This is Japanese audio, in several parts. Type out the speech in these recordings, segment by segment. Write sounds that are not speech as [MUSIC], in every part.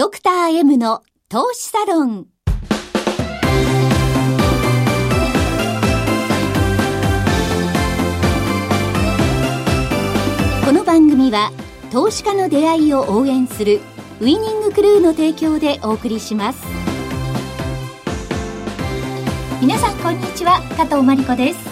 ドクター M の投資サロン。この番組は投資家の出会いを応援するウィニングクルーの提供でお送りします。皆さんこんにちは加藤真理子です。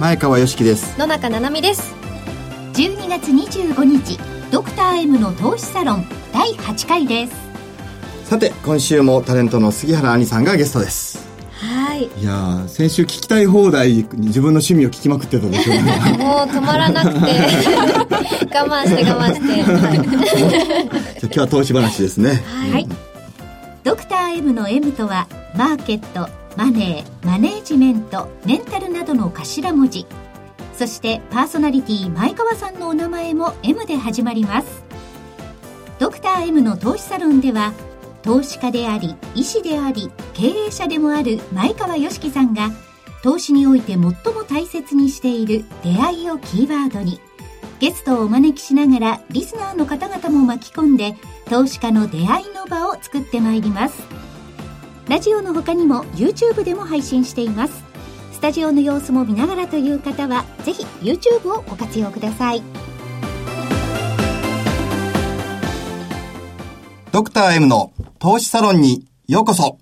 前川良樹です。野中七海です。12月25日ドクター M の投資サロン第8回ですさて今週もタレントの杉原杏里さんがゲストです。はい。いや先週聞きたい放題に自分の趣味を聞きまくってたでしょうね。もう止まらなくて。我慢して我慢して、[LAUGHS] 今日は投資話ですね。はい、ドクター M の M とはマーケットマネーマネージメントメンタルなどの頭文字。そしてパーソナリティ前川さんのお名前も M で始まります。ドクター M の投資サロンでは投資家であり医師であり経営者でもある前川良樹さんが投資において最も大切にしている出会いをキーワードにゲストをお招きしながらリスナーの方々も巻き込んで投資家の出会いの場を作ってまいります。ラジオの他にも YouTube でも配信しています。スタジオの様子も見ながらという方はぜひ YouTube をご活用ください。ドクター M の投資サロンにようこそ。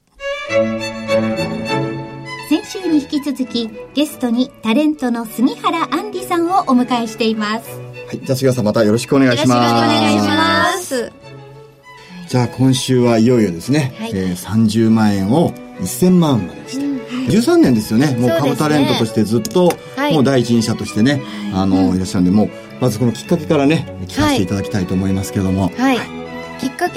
先週に引き続きゲストにタレントの杉原杏里さんをお迎えしています。はいじゃあ杉原さんまたよろしくお願いします。よろしくお願いします。じゃあ今週はいよいよですね、はい、えー、30万円を1000万までして、うん13年ですよね。もう株タレントとしてずっと、もう第一人者としてね、あの、いらっしゃるんでもうまずこのきっかけからね聞かせていただきたいと思いますけども。はい、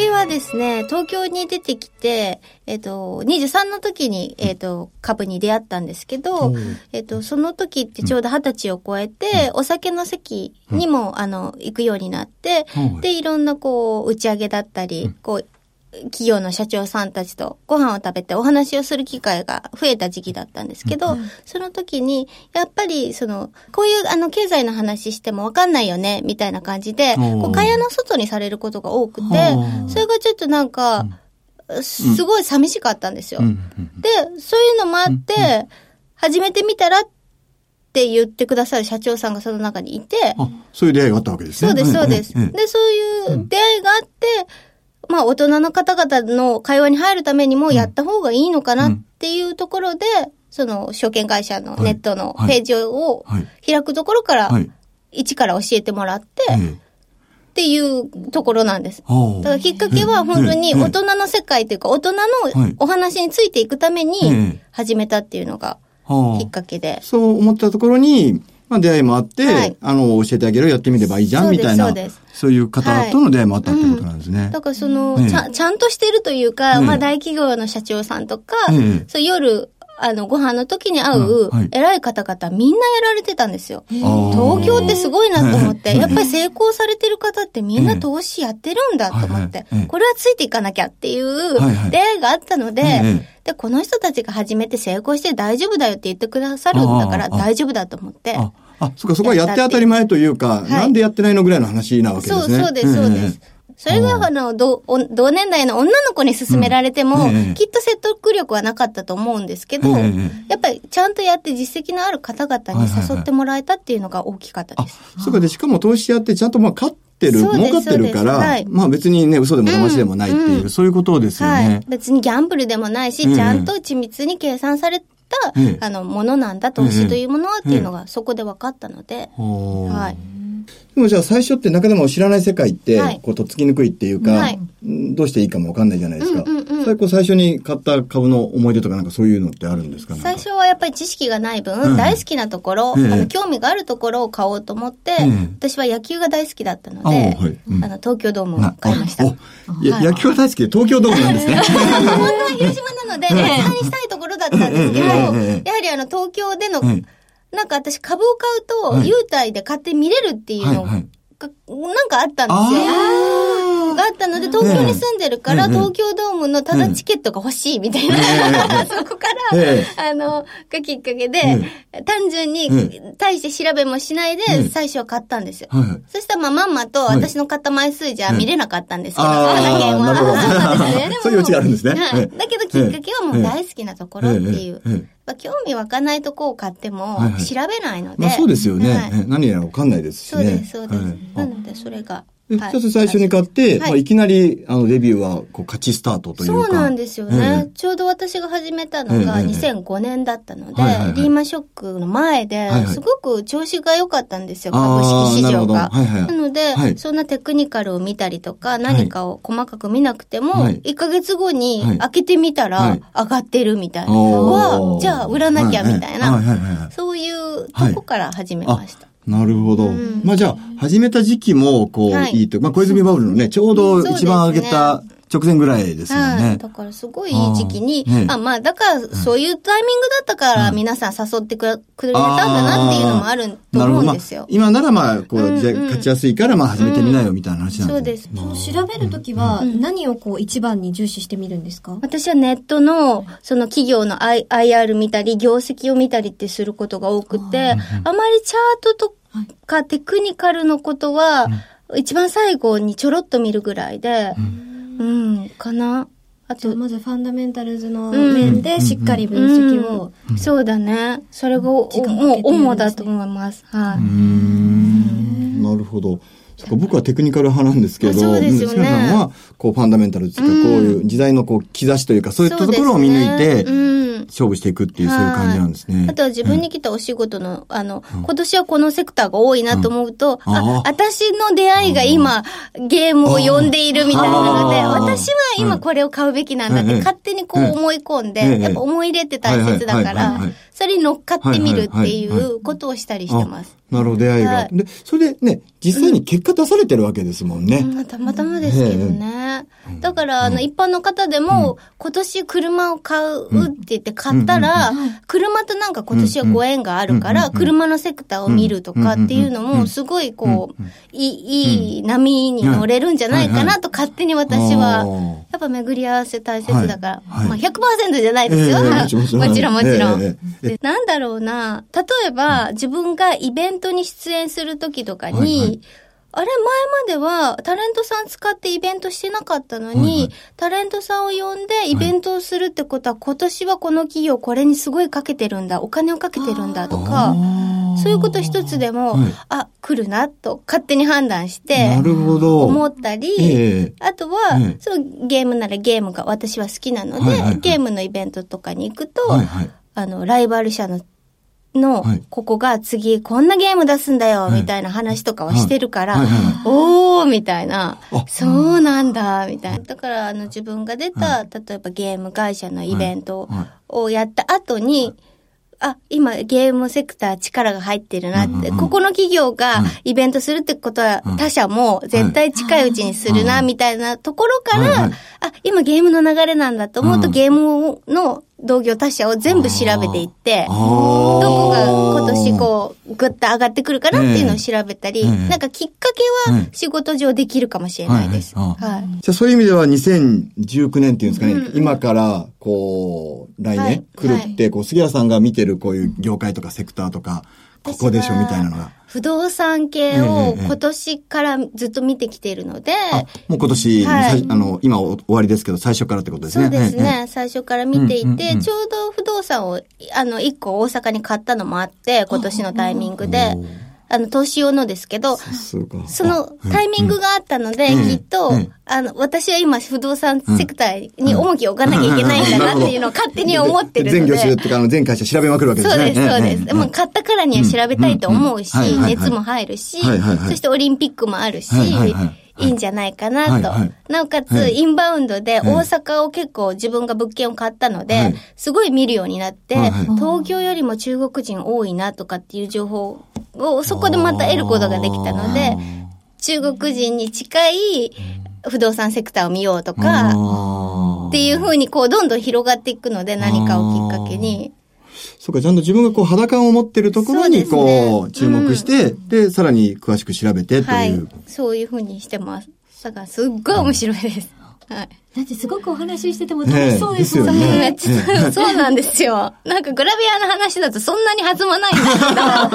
けはですね、東京に出てきて、えっ、と、23の時に、えっ、と、株に出会ったんですけど、えっ、と、その時ってちょうど20歳を超えて、お酒の席にも、あの、行くようになって、で、いろんなこう、打ち上げだったり、こう、企業の社長さんたちとご飯を食べてお話をする機会が増えた時期だったんですけど、うん、その時に、やっぱり、その、こういうあの経済の話してもわかんないよね、みたいな感じで、こう、会話の外にされることが多くて、それがちょっとなんか、すごい寂しかったんですよ。で、そういうのもあって、始めてみたらって言ってくださる社長さんがその中にいて、そういう出会いがあったわけですね。そうです、そうです。で、そういう出会いがあって、まあ大人の方々の会話に入るためにもやった方がいいのかなっていうところで、その証券会社のネットのページを開くところから、一から教えてもらって、っていうところなんです。だからきっかけは本当に大人の世界というか大人のお話についていくために始めたっていうのがきっかけで。そう思ったところに、まあ出会いもあって、はい、あの、教えてあげるやってみればいいじゃんみたいな。そういう方との出会いもあったってことなんですね。はい。うん、だからその、ちゃ、ちゃんとしてるというか、まあ大企業の社長さんとか、そう夜、あの、ご飯の時に会う、偉い方々、みんなやられてたんですよ。東京ってすごいなと思って、やっぱり成功されてる方ってみんな投資やってるんだと思って、これはついていかなきゃっていう出会いがあったので、で、この人たちが始めて成功して大丈夫だよって言ってくださるんだから大丈夫だと思って。あ、そっか、そこはやって当たり前というか、なんでやってないのぐらいの話なわけですね。そう、そうです、そうです。それが、あの、同年代の女の子に勧められても、きっと説得力はなかったと思うんですけど、やっぱりちゃんとやって実績のある方々に誘ってもらえたっていうのが大きかったです。そうか、で、しかも投資やってちゃんとまあ勝ってる、儲かってるから、はい、まあ別にね、嘘でも騙しでもないっていう、うん。うん、そういうことですよね、はい。別にギャンブルでもないし、ちゃんと緻密に計算された、あの、ものなんだ、投資というものはっていうのがそこで分かったので、はい。でもじゃあ最初って中でも知らない世界って、こう、とっつきにくいっていうか、はい、どうしていいかもわかんないじゃないですか。うんうんうん、それこう最初に買った株の思い出とかなんかそういうのってあるんですか？最初はやっぱり知識がない分、うん、大好きなところ、あの興味があるところを買おうと思って、私は野球が大好きだったので、はい。うん、あの東京ドームを買いました。野球が大好きで東京ドームなんですね。本当は広島なので、ね、[LAUGHS] にしたいところだったんですけど、やはりあの東京での、なんか私株を買うと、優待で買って見れるっていうのが、なんかあったんですよ。があったので、東京に住んでるから、東京ドームのただチケットが欲しいみたいな、[LAUGHS] そこから、あの、がきっかけで、単純に、大して調べもしないで、最初は買ったんですよ。そしたら、まあ、まんまと私の買った枚数じゃ見れなかったんですけど、花券 [LAUGHS] は。そういうオチがあるんですね。だけど、きっかけはもう大好きなところっていう。興味湧かないとこを買っても、調べないので。まあそうですよね。何やらわかんないですしね。そうです、そうです。なので、それが一つ最初に買って、はい、まあ、いきなり、あの、デビューは、こう、勝ちスタートというか。そうなんですよね。ちょうど私が始めたのが2005年だったので、リーマンショックの前で、すごく調子が良かったんですよ、株式市場が。なので、そんなテクニカルを見たりとか、何かを細かく見なくても、1ヶ月後に開けてみたら、上がってるみたいな。は、じゃあ売らなきゃみたいな、そういうとこから始めました。なるほど。うん、まあじゃあ、始めた時期も、こう、はい、いいと。まあ小泉バブルのね、ちょうど一番上げた直前ぐらいですよね。はい、だからすごいいい時期に、あ、まあだからそういうタイミングだったから皆さん誘ってくれたんだなっていうのもあると思うんですよ。まあ、今ならまあ、こう、勝ちやすいからまあ始めてみなよみたいな話なんです、うん、そうです。調べるときは何をこう一番に重視してみるんですか？私はネットのその企業の IR 見たり、業績を見たりってすることが多くて、あまりチャートとかテクニカルのことは、一番最後にちょろっと見るぐらいで、うん、かな。あと、まずファンダメンタルズの面でしっかり分析を。そうだね。それが、もう主だと思います。はい。なるほど。僕はテクニカル派なんですけど、そうですよね。さんは、こう、ファンダメンタルっていうか、こういう時代のこう、兆しというか、そういったところを見抜いて、勝負していくっていう、そういう感じなんですね。あとは自分に来たお仕事の、あの、今年はこのセクターが多いなと思うと、あ、私の出会いが今、ゲームを呼んでいるみたいなので、私は今これを買うべきなんだって勝手にこう思い込んで、やっぱ思い入れって大切だから、それに乗っかってみるっていうことをしたりしてます。なるほど、出会いが。で、それでね、実際に結果出されてるわけですもんね。うん、たまたまですけどね。だから、あの、一般の方でも、今年車を買うって言って買ったら、車となんか今年はご縁があるから、車のセクターを見るとかっていうのも、すごいこう、いい、いい波に乗れるんじゃないかなと勝手に私は、やっぱ巡り合わせ大切だから、まあ100%じゃないですよ。[LAUGHS] もちろん。もちろん。なんだろうな、例えば自分がイベントに出演するときとかに、あれ、前まではタレントさん使ってイベントしてなかったのに、はいはい、タレントさんを呼んでイベントをするってことは、はい、今年はこの企業これにすごいかけてるんだ、お金をかけてるんだとか、そういうこと一つでも、はい、あ、来るなと勝手に判断して、なるほど。思ったり、えー、あとは、えー、そのゲームならゲームが私は好きなので、はいはいはい、ゲームのイベントとかに行くと、はいはい、あの、ライバル社のの、ここが次こんなゲーム出すんだよ、みたいな話とかはしてるから、おーみたいな、そうなんだ、みたいな。だから、あの、自分が出た、例えばゲーム会社のイベントをやった後に、あ、今ゲームセクター力が入ってるなって、ここの企業がイベントするってことは他社も絶対近いうちにするな、みたいなところから、あ、今ゲームの流れなんだと思うとゲームの同業他社を全部調べていって、どこが今年こう、ぐっと上がってくるかなっていうのを調べたり、なんかきっかけは仕事上できるかもしれないです。はい。じゃあそういう意味では2019年っていうんですかね、今からこう、来年来るって、こう、杉谷さんが見てるこういう業界とかセクターとか、ここでしょみたいなのが。不動産系を今年からずっと見てきているので。もう今年、はい、あの、今終わりですけど、最初からってことですね。そうですね。最初から見ていて、ちょうど不動産を、あの、一個大阪に買ったのもあって、今年のタイミングで。あの、投資用のですけど、そのタイミングがあったので、きっと、あの、私は今不動産セクターに重きを置かなきゃいけないんだなっていうのを勝手に思ってるので。全業種っていうか、全会社調べまくるわけですね。そうです、そうです。でも買ったからには調べたいと思うし、熱も入るし、そしてオリンピックもあるし、いいん。じゃないかなと。なおかつ、インバウンドで大阪を結構自分が物件を買ったので、はい、すごい見るようになって、東京よりも中国人多いなとかっていう情報をそこでまた得ることができたので、中国人に近い不動産セクターを見ようとか、っていうふうにこうどんどん広がっていくので何かをきっかけに。そうか、ちゃんと自分がこう肌感を持ってるところにこう、注目して、で、さらに詳しく調べてという。はい。そういうふうにしてます。だからすっごい面白いです。はい。だってすごくお話ししてても楽しそうですもんね。ね [LAUGHS] そうなんですよ。なんかグラビアの話だとそんなに弾まないんですけど、[LAUGHS] あ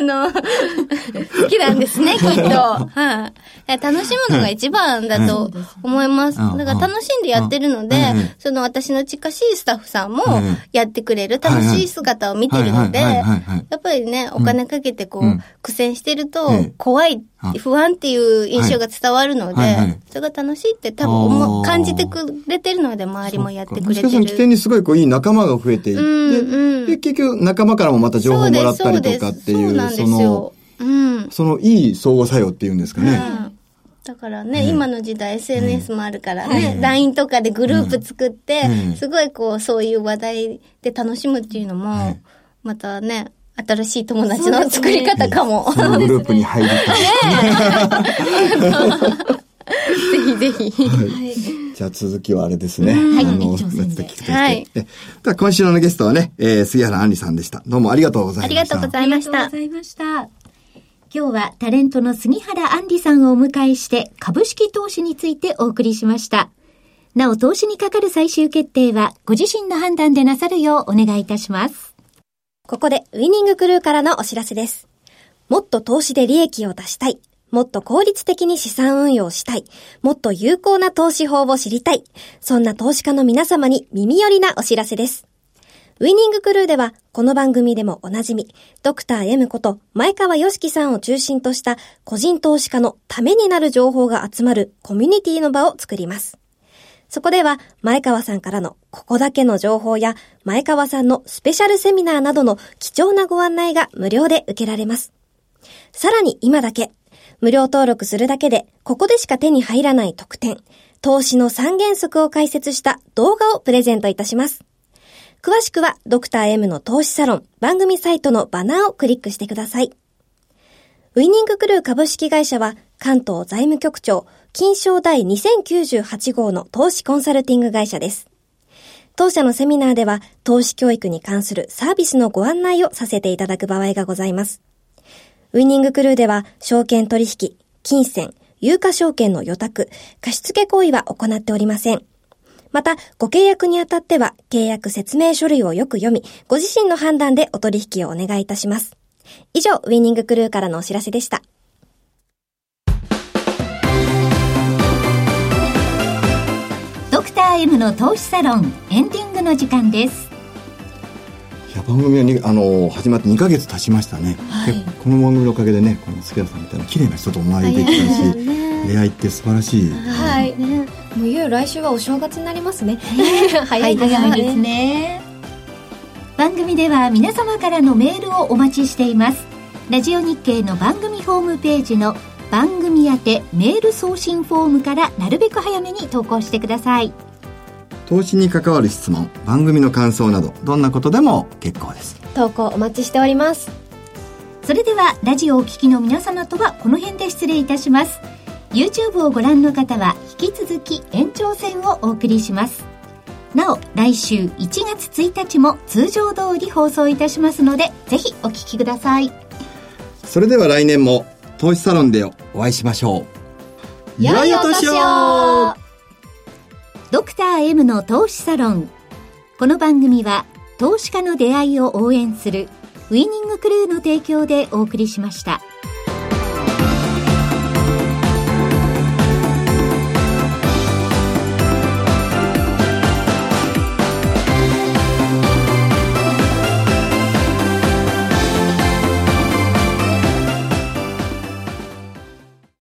の、好きなんですね、きっと。[LAUGHS] はい、楽しむのが一番だと思います。だから楽しんでやってるので、その私の近しいスタッフさんもやってくれる楽しい姿を見てるので、やっぱりね、お金かけてこう、苦戦してると怖い、不安っていう印象が伝わるので、それが楽しいって多分感じじてくれてるので、周りもやってくれてる。もし起点にすごいこういい仲間が増えていって、うんうん、で、結局仲間からもまた情報もらったりとかっていう、その、うん、そのいい相互作用っていうんですかね。うん。だからね、今の時代 SNS もあるからね、LINE とかでグループ作って、すごいこう、そういう話題で楽しむっていうのも、またね、新しい友達の作り方かも。そのグループに入りたい。[LAUGHS] ぜひぜひ。はい。じゃあ続きはあれですね。はい。あの、聞きたい。はい。では今週のゲストはね、えー、杉原杏里さんでした。どうもありがとうございました。ありがとうございました。ありがとうございました。今日はタレントの杉原杏里さんをお迎えして株式投資についてお送りしました。なお投資にかかる最終決定はご自身の判断でなさるようお願いいたします。ここでウィニングクルーからのお知らせです。もっと投資で利益を出したい。もっと効率的に資産運用したい。もっと有効な投資法を知りたい。そんな投資家の皆様に耳寄りなお知らせです。ウィニングクルーでは、この番組でもおなじみ、ドクター M こと前川良樹さんを中心とした個人投資家のためになる情報が集まるコミュニティの場を作ります。そこでは、前川さんからのここだけの情報や、前川さんのスペシャルセミナーなどの貴重なご案内が無料で受けられます。さらに今だけ、無料登録するだけで、ここでしか手に入らない特典、投資の三原則を解説した動画をプレゼントいたします。詳しくは、ドクター M の投資サロン番組サイトのバナーをクリックしてください。ウィニングクルー株式会社は、関東財務局長、金賞第2098号の投資コンサルティング会社です。当社のセミナーでは、投資教育に関するサービスのご案内をさせていただく場合がございます。ウィニングクルーでは、証券取引、金銭、有価証券の予託、貸付行為は行っておりません。また、ご契約にあたっては、契約説明書類をよく読み、ご自身の判断でお取引をお願いいたします。以上、ウィニングクルーからのお知らせでした。ター M の投資サロン、エンディングの時間です。いや番組はにあの始まって2か月経ちましたね、はい、この番組のおかげでねこの杉原さんみたいな綺麗な人とお会いできたし、ね、出会いって素晴らしい、はい、ね、もういよいよ来週はお正月になりますね。[LAUGHS] 早いですね。番組では皆様からのメールをお待ちしています。ラジオ日経の番組ホームページの番組宛てメール送信フォームからなるべく早めに投稿してください投資に関わる質問番組の感想などどんなことでも結構です。投稿お待ちしております。それではラジオをお聞きの皆様とはこの辺で失礼いたします。YouTube をご覧の方は引き続き延長戦をお送りします。なお来週1月1日も通常通り放送いたしますのでぜひお聞きください。それでは来年も投資サロンでお会いしましょう。良いお年をドクター M の投資サロン。この番組は投資家の出会いを応援するウィニングクルーの提供でお送りしました。